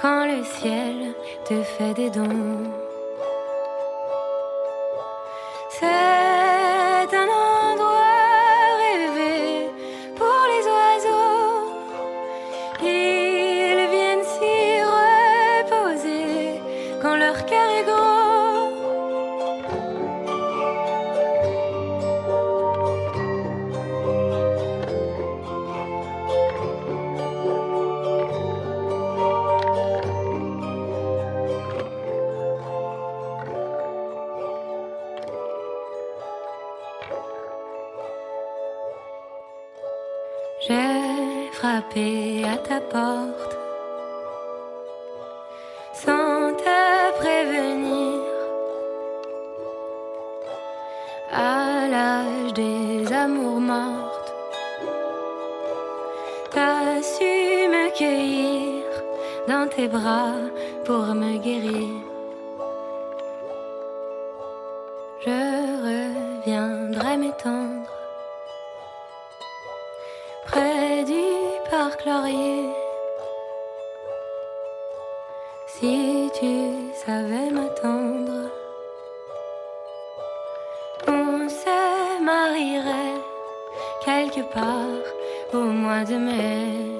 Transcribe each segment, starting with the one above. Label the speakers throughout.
Speaker 1: quand le ciel te fait des dons. Si tu savais m'attendre, on se marierait quelque part au mois de mai.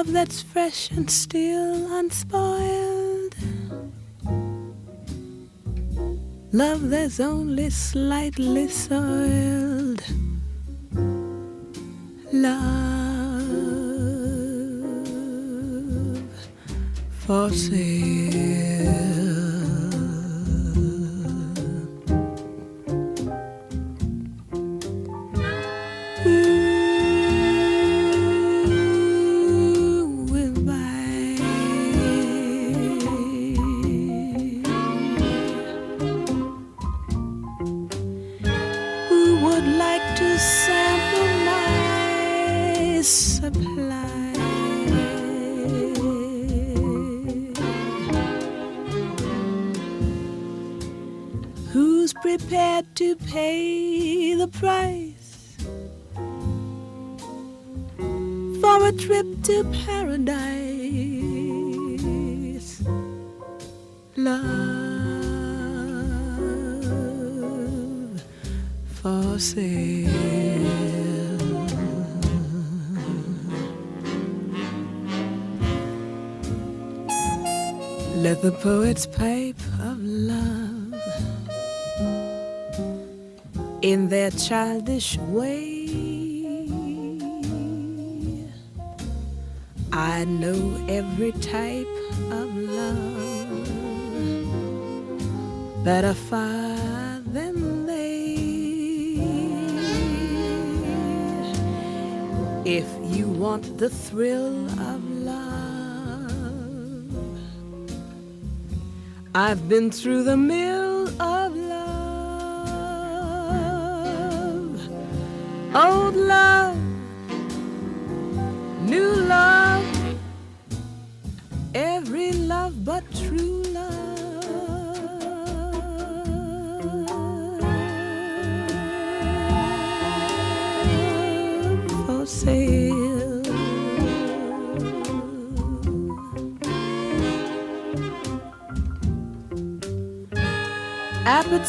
Speaker 2: Love that's fresh and still unspoiled. Love that's only slightly soiled. Let the poets pipe of love in their childish way. I know every type of love better far than they. If you want the thrill I've been through the mill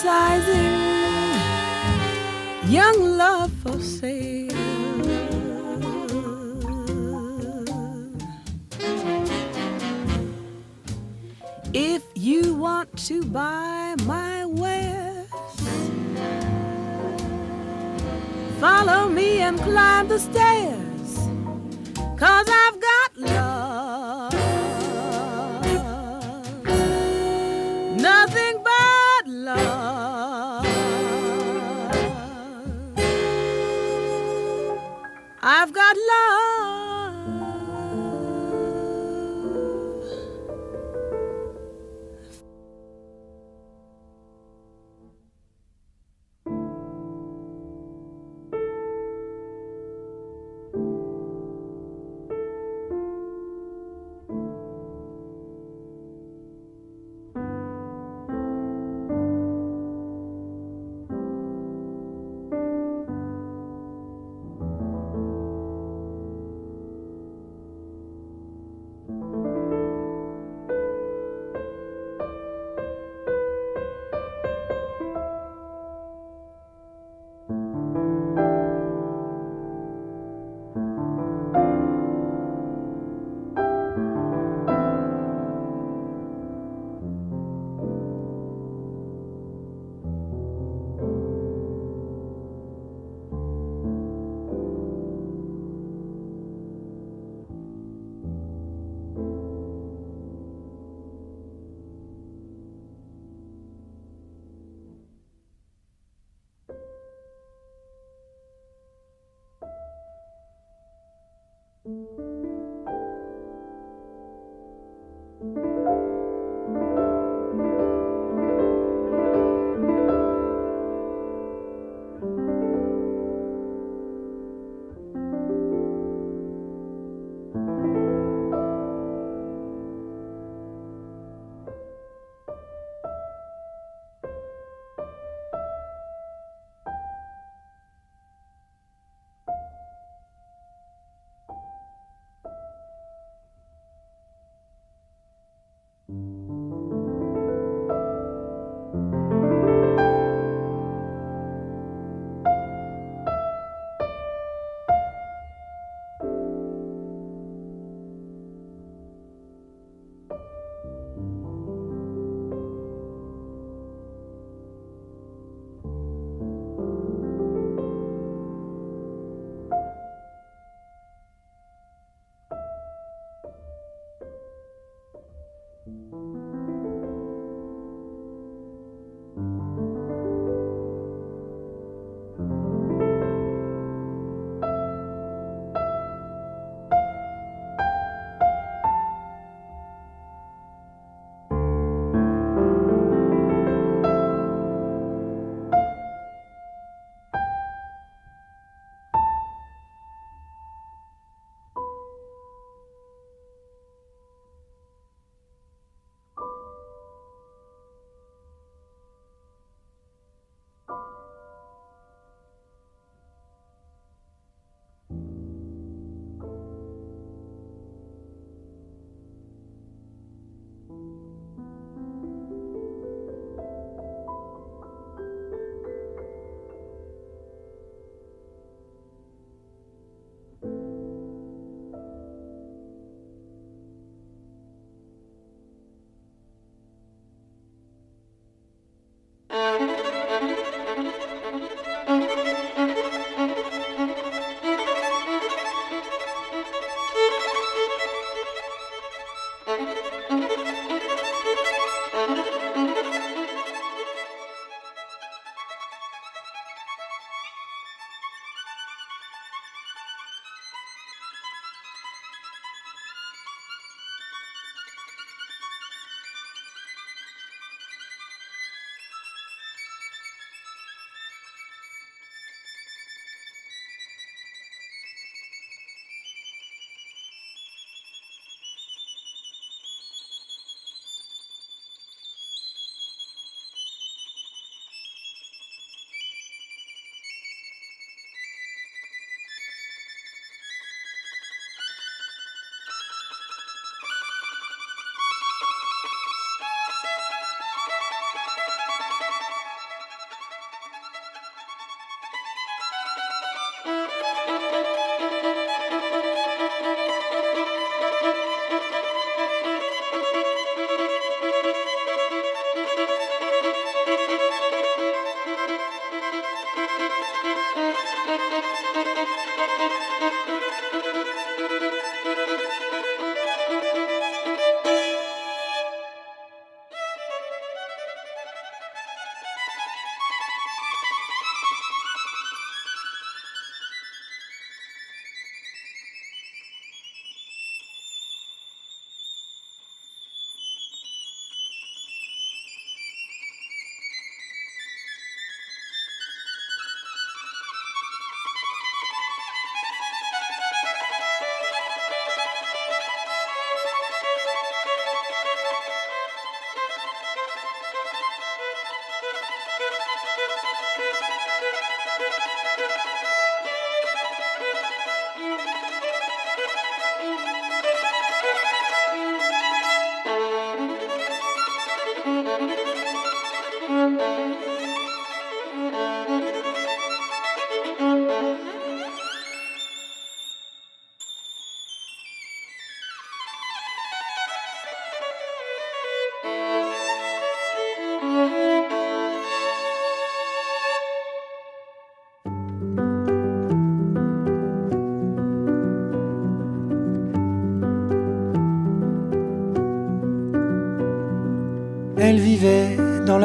Speaker 2: appetizing young love for sale. If you want to buy my wares, follow me and climb the stairs, cause I've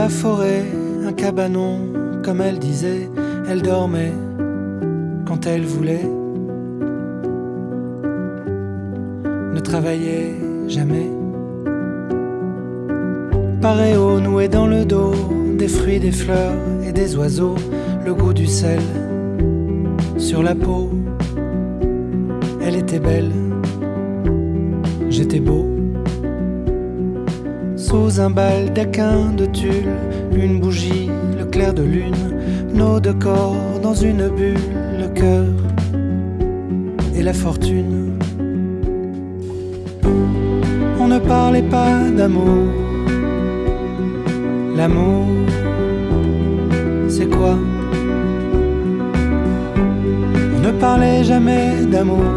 Speaker 3: la forêt, un cabanon, comme elle disait, elle dormait quand elle voulait. Ne travaillait jamais. Paréo noué dans le dos, des fruits, des fleurs et des oiseaux, le goût du sel sur la peau. Elle était belle, j'étais beau. Sous un baldaquin de tulle, une bougie, le clair de lune, nos deux corps dans une bulle, le cœur et la fortune. On ne parlait pas d'amour. L'amour, c'est quoi? On ne parlait jamais d'amour,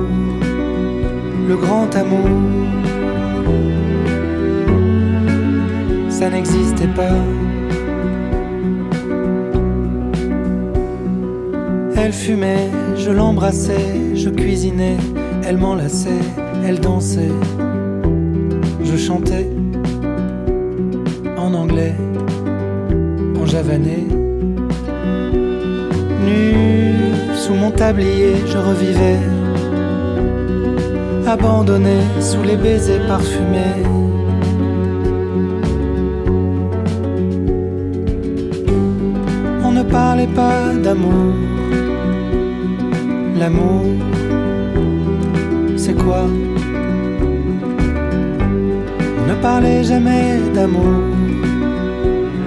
Speaker 3: le grand amour. Ça n'existait pas. Elle fumait, je l'embrassais, je cuisinais, elle m'enlaçait, elle dansait, je chantais en anglais, en javanais. Nu sous mon tablier, je revivais, abandonné sous les baisers parfumés. Parlait pas d'amour. L'amour, c'est quoi? Ne parlait jamais d'amour,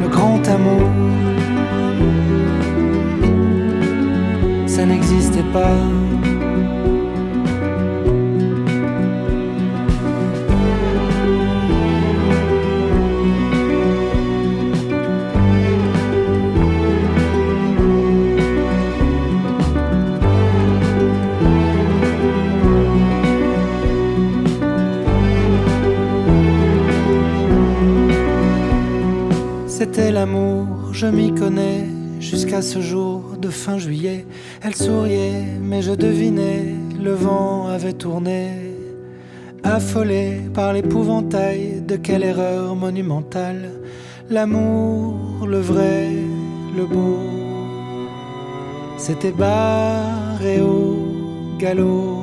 Speaker 3: le grand amour. Ça n'existait pas. C'était l'amour, je m'y connais. Jusqu'à ce jour de fin juillet, elle souriait, mais je devinais, le vent avait tourné. Affolé par l'épouvantail de quelle erreur monumentale, l'amour, le vrai, le beau, c'était barré au galop.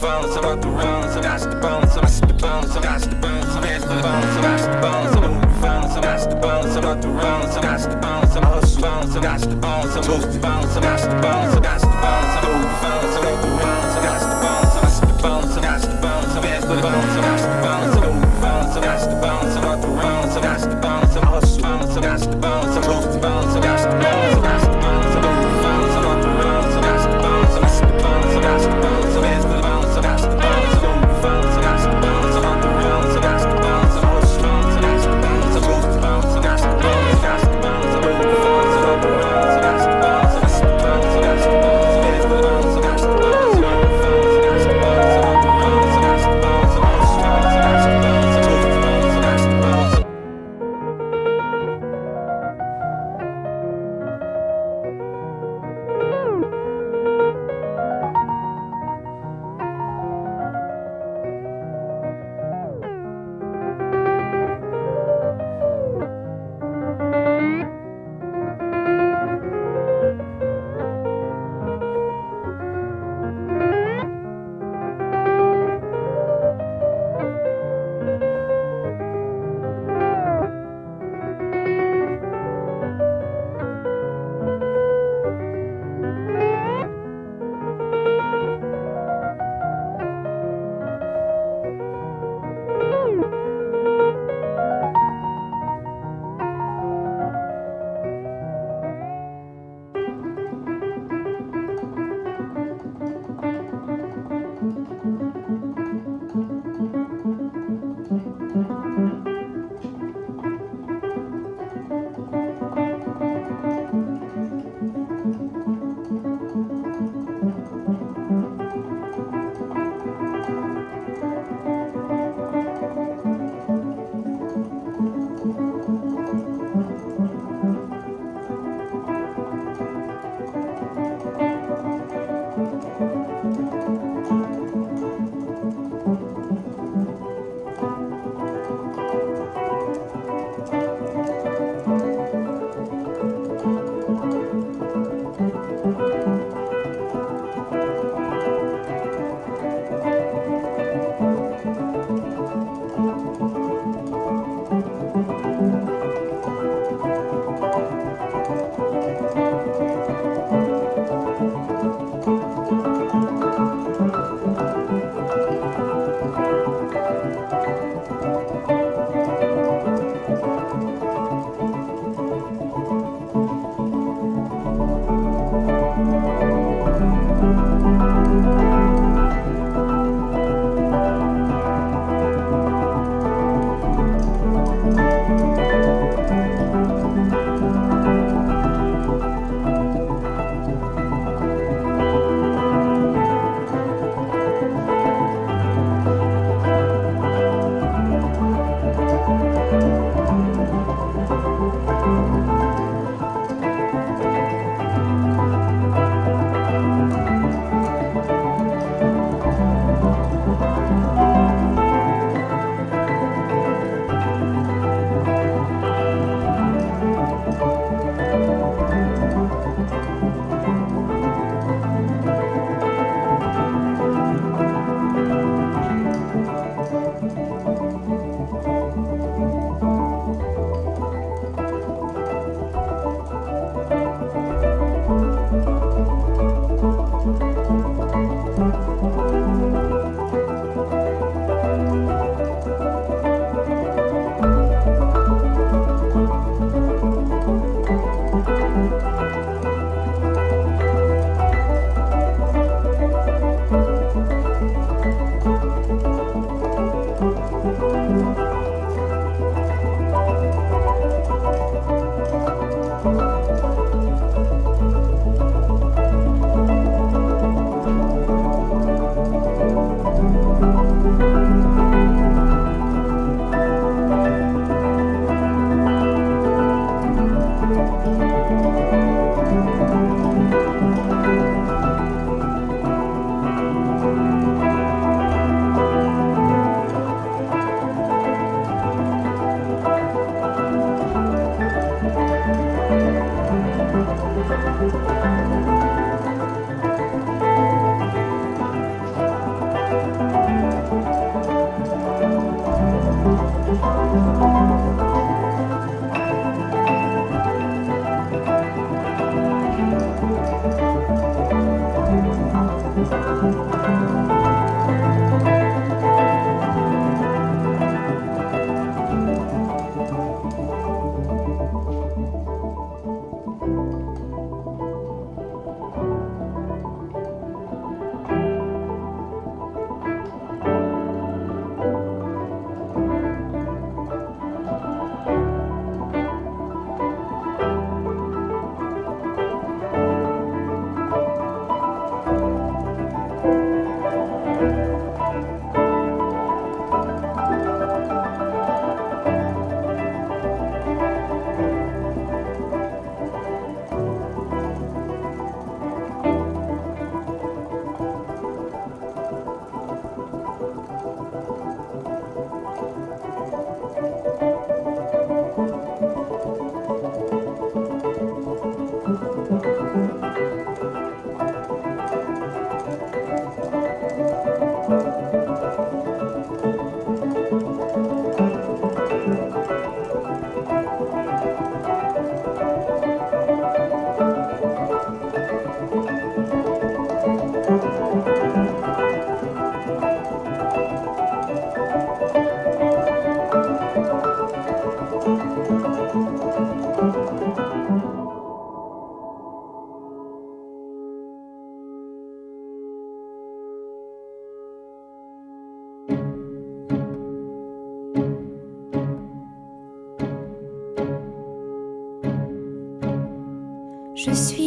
Speaker 3: bones, I'm out the rounds, I got the bones, I got the bones, I got the bones, I got the bones, I got the bones, I'm out the bones, I got the bones, I'm out the rounds, I got the bones, I'm out the bones, I got the bones, I'm out the bones, I got the bones, I got the bones, I'm out the bones, I got the bones, I got the bones,
Speaker 2: I got the bones, I got the bones, I got the bones, I got the bones,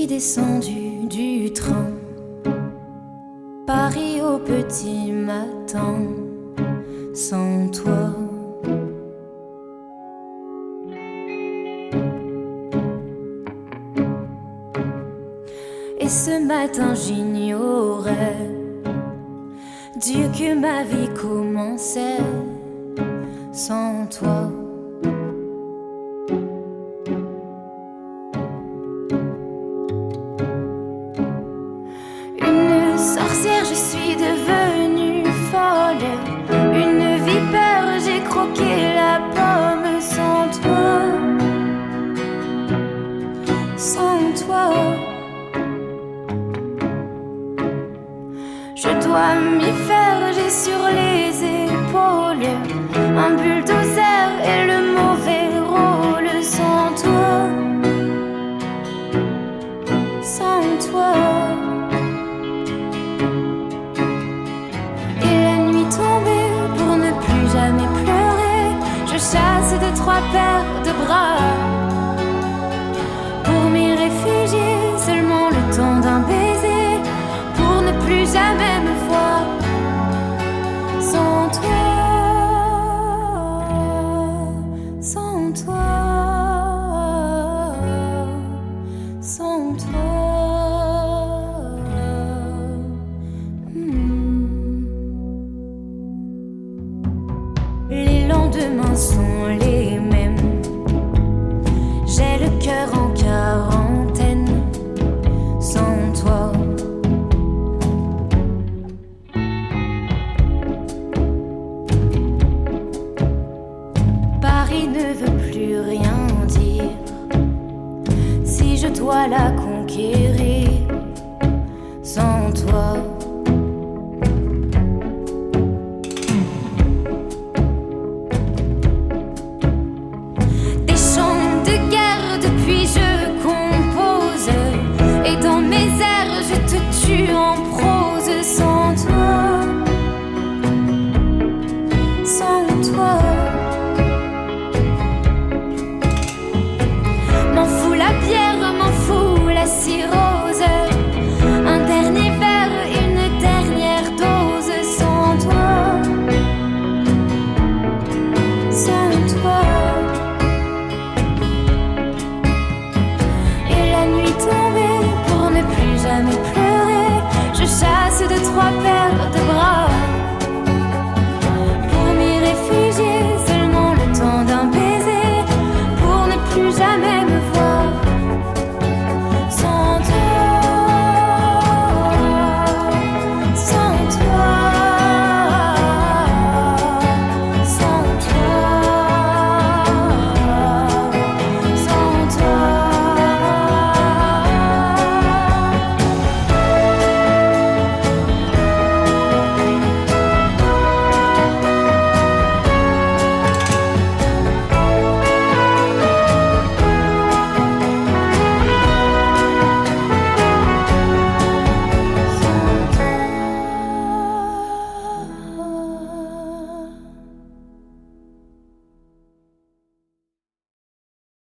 Speaker 1: descendu du train. Paris au petit matin, sans toi. Et ce matin j'ignorais Dieu que ma vie commençait sans toi.